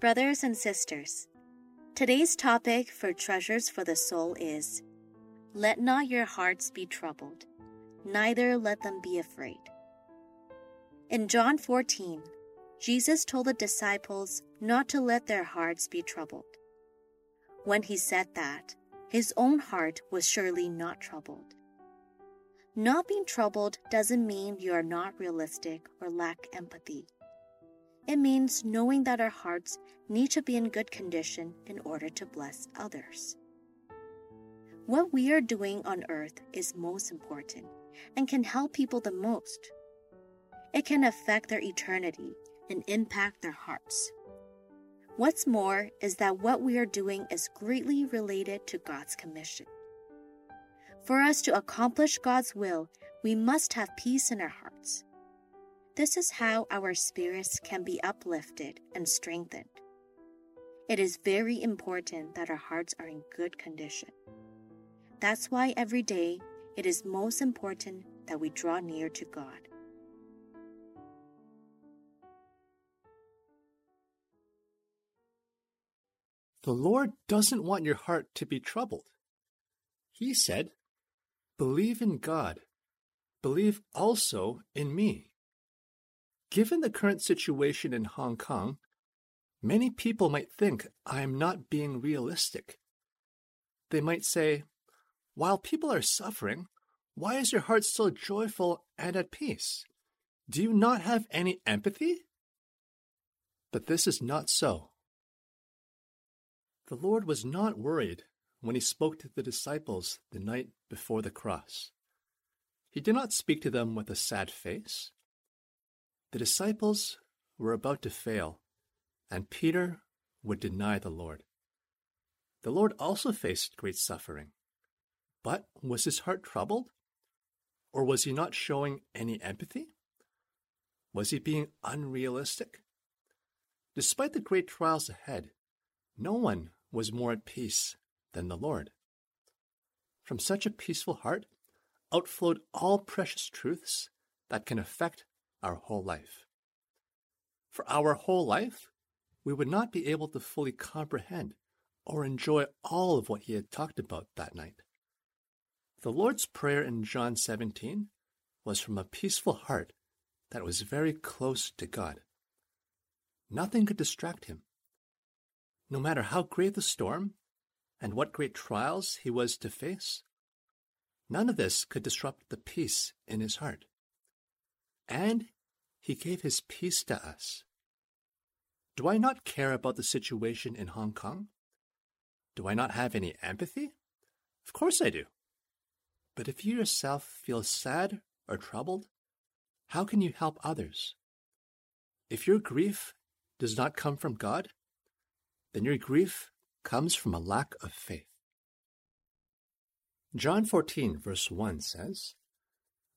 Brothers and sisters, today's topic for Treasures for the Soul is Let not your hearts be troubled, neither let them be afraid. In John 14, Jesus told the disciples not to let their hearts be troubled. When he said that, his own heart was surely not troubled. Not being troubled doesn't mean you are not realistic or lack empathy. It means knowing that our hearts need to be in good condition in order to bless others. What we are doing on earth is most important and can help people the most. It can affect their eternity and impact their hearts. What's more is that what we are doing is greatly related to God's commission. For us to accomplish God's will, we must have peace in our hearts. This is how our spirits can be uplifted and strengthened. It is very important that our hearts are in good condition. That's why every day it is most important that we draw near to God. The Lord doesn't want your heart to be troubled. He said, Believe in God. Believe also in me. Given the current situation in Hong Kong, many people might think I am not being realistic. They might say, While people are suffering, why is your heart so joyful and at peace? Do you not have any empathy? But this is not so. The Lord was not worried when he spoke to the disciples the night before the cross. He did not speak to them with a sad face. The disciples were about to fail, and Peter would deny the Lord. The Lord also faced great suffering. But was his heart troubled? Or was he not showing any empathy? Was he being unrealistic? Despite the great trials ahead, no one was more at peace than the Lord. From such a peaceful heart outflowed all precious truths that can affect our whole life. For our whole life, we would not be able to fully comprehend or enjoy all of what he had talked about that night. The Lord's Prayer in John 17 was from a peaceful heart that was very close to God. Nothing could distract him no matter how great the storm and what great trials he was to face, none of this could disrupt the peace in his heart. And he gave his peace to us. Do I not care about the situation in Hong Kong? Do I not have any empathy? Of course I do. But if you yourself feel sad or troubled, how can you help others? If your grief does not come from God, then your grief comes from a lack of faith. John 14, verse 1 says,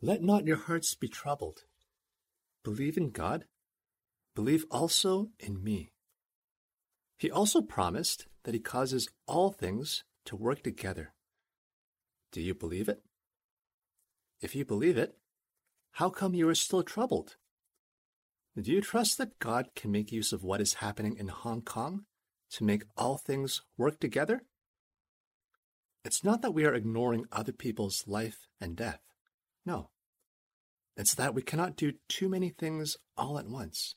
Let not your hearts be troubled. Believe in God, believe also in me. He also promised that he causes all things to work together. Do you believe it? If you believe it, how come you are still troubled? Do you trust that God can make use of what is happening in Hong Kong to make all things work together? It's not that we are ignoring other people's life and death. No. It's that we cannot do too many things all at once.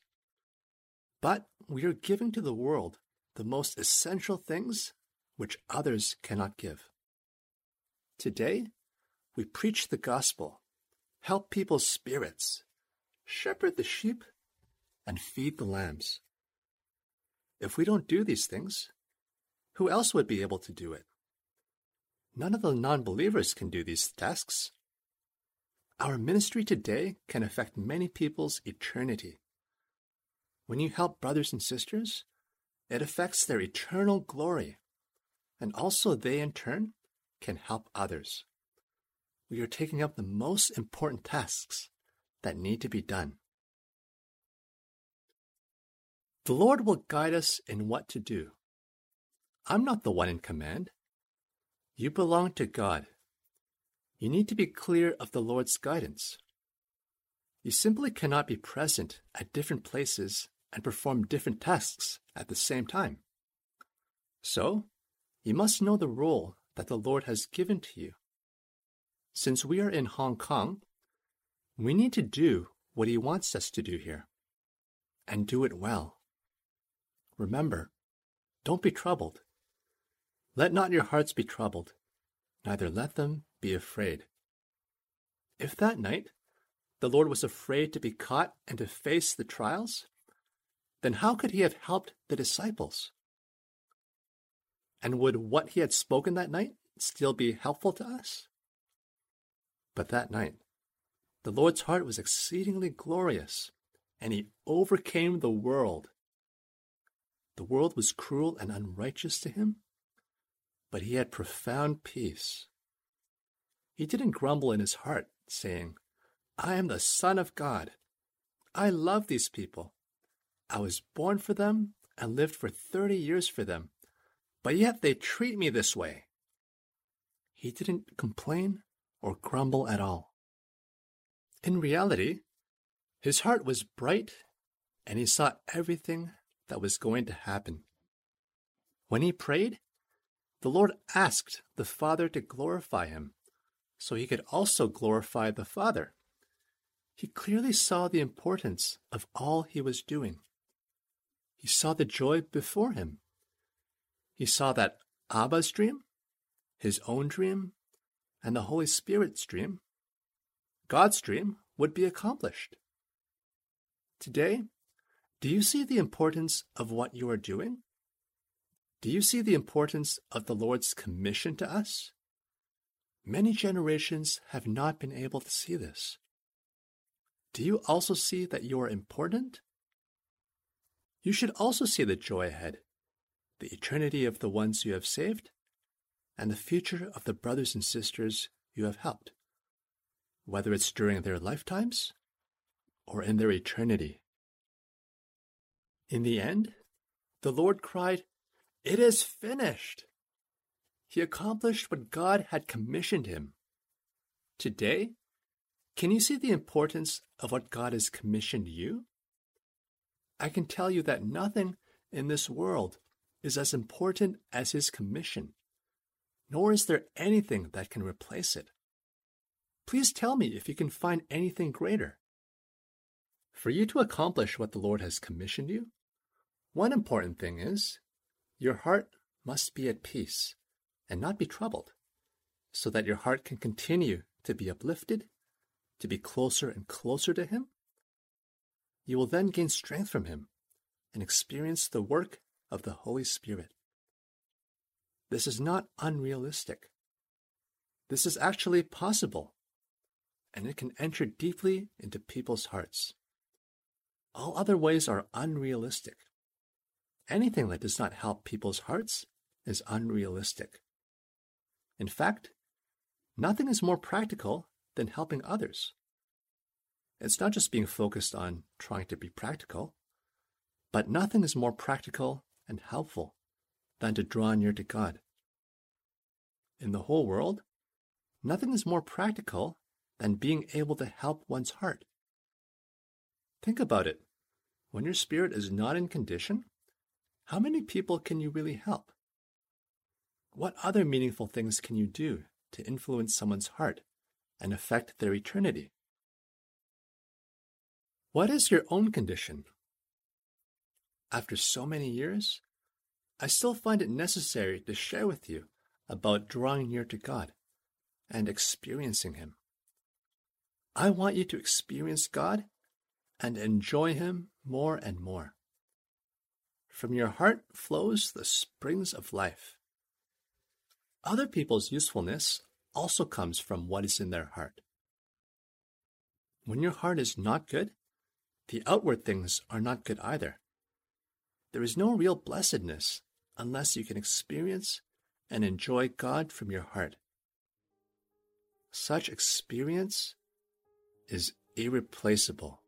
But we are giving to the world the most essential things which others cannot give. Today, we preach the gospel, help people's spirits, shepherd the sheep, and feed the lambs. If we don't do these things, who else would be able to do it? None of the non believers can do these tasks. Our ministry today can affect many people's eternity. When you help brothers and sisters, it affects their eternal glory, and also they in turn can help others. We are taking up the most important tasks that need to be done. The Lord will guide us in what to do. I'm not the one in command. You belong to God. You need to be clear of the Lord's guidance. You simply cannot be present at different places and perform different tasks at the same time. So, you must know the role that the Lord has given to you. Since we are in Hong Kong, we need to do what He wants us to do here, and do it well. Remember, don't be troubled. Let not your hearts be troubled, neither let them be afraid. If that night the Lord was afraid to be caught and to face the trials, then how could he have helped the disciples? And would what he had spoken that night still be helpful to us? But that night, the Lord's heart was exceedingly glorious, and he overcame the world. The world was cruel and unrighteous to him, but he had profound peace. He didn't grumble in his heart, saying, I am the Son of God. I love these people. I was born for them and lived for 30 years for them, but yet they treat me this way. He didn't complain or grumble at all. In reality, his heart was bright and he saw everything that was going to happen. When he prayed, the Lord asked the Father to glorify him so he could also glorify the Father he clearly saw the importance of all he was doing. He saw the joy before him. He saw that Abba's dream, his own dream, and the Holy Spirit's dream, God's dream, would be accomplished. Today, do you see the importance of what you are doing? Do you see the importance of the Lord's commission to us? Many generations have not been able to see this. Do you also see that you are important? You should also see the joy ahead, the eternity of the ones you have saved, and the future of the brothers and sisters you have helped, whether it's during their lifetimes or in their eternity. In the end, the Lord cried, It is finished! He accomplished what God had commissioned him. Today, can you see the importance of what God has commissioned you? I can tell you that nothing in this world is as important as His commission, nor is there anything that can replace it. Please tell me if you can find anything greater. For you to accomplish what the Lord has commissioned you, one important thing is your heart must be at peace and not be troubled, so that your heart can continue to be uplifted to be closer and closer to Him, you will then gain strength from Him and experience the work of the Holy Spirit. This is not unrealistic. This is actually possible, and it can enter deeply into people's hearts. All other ways are unrealistic. Anything that does not help people's hearts is unrealistic. In fact, nothing is more practical than helping others. It's not just being focused on trying to be practical, but nothing is more practical and helpful than to draw near to God. In the whole world, nothing is more practical than being able to help one's heart. Think about it. When your spirit is not in condition, how many people can you really help? What other meaningful things can you do to influence someone's heart and affect their eternity. What is your own condition? After so many years, I still find it necessary to share with you about drawing near to God and experiencing Him. I want you to experience God and enjoy Him more and more. From your heart flows the springs of life. Other people's usefulness also comes from what is in their heart. When your heart is not good, the outward things are not good either. There is no real blessedness unless you can experience and enjoy God from your heart. Such experience is irreplaceable.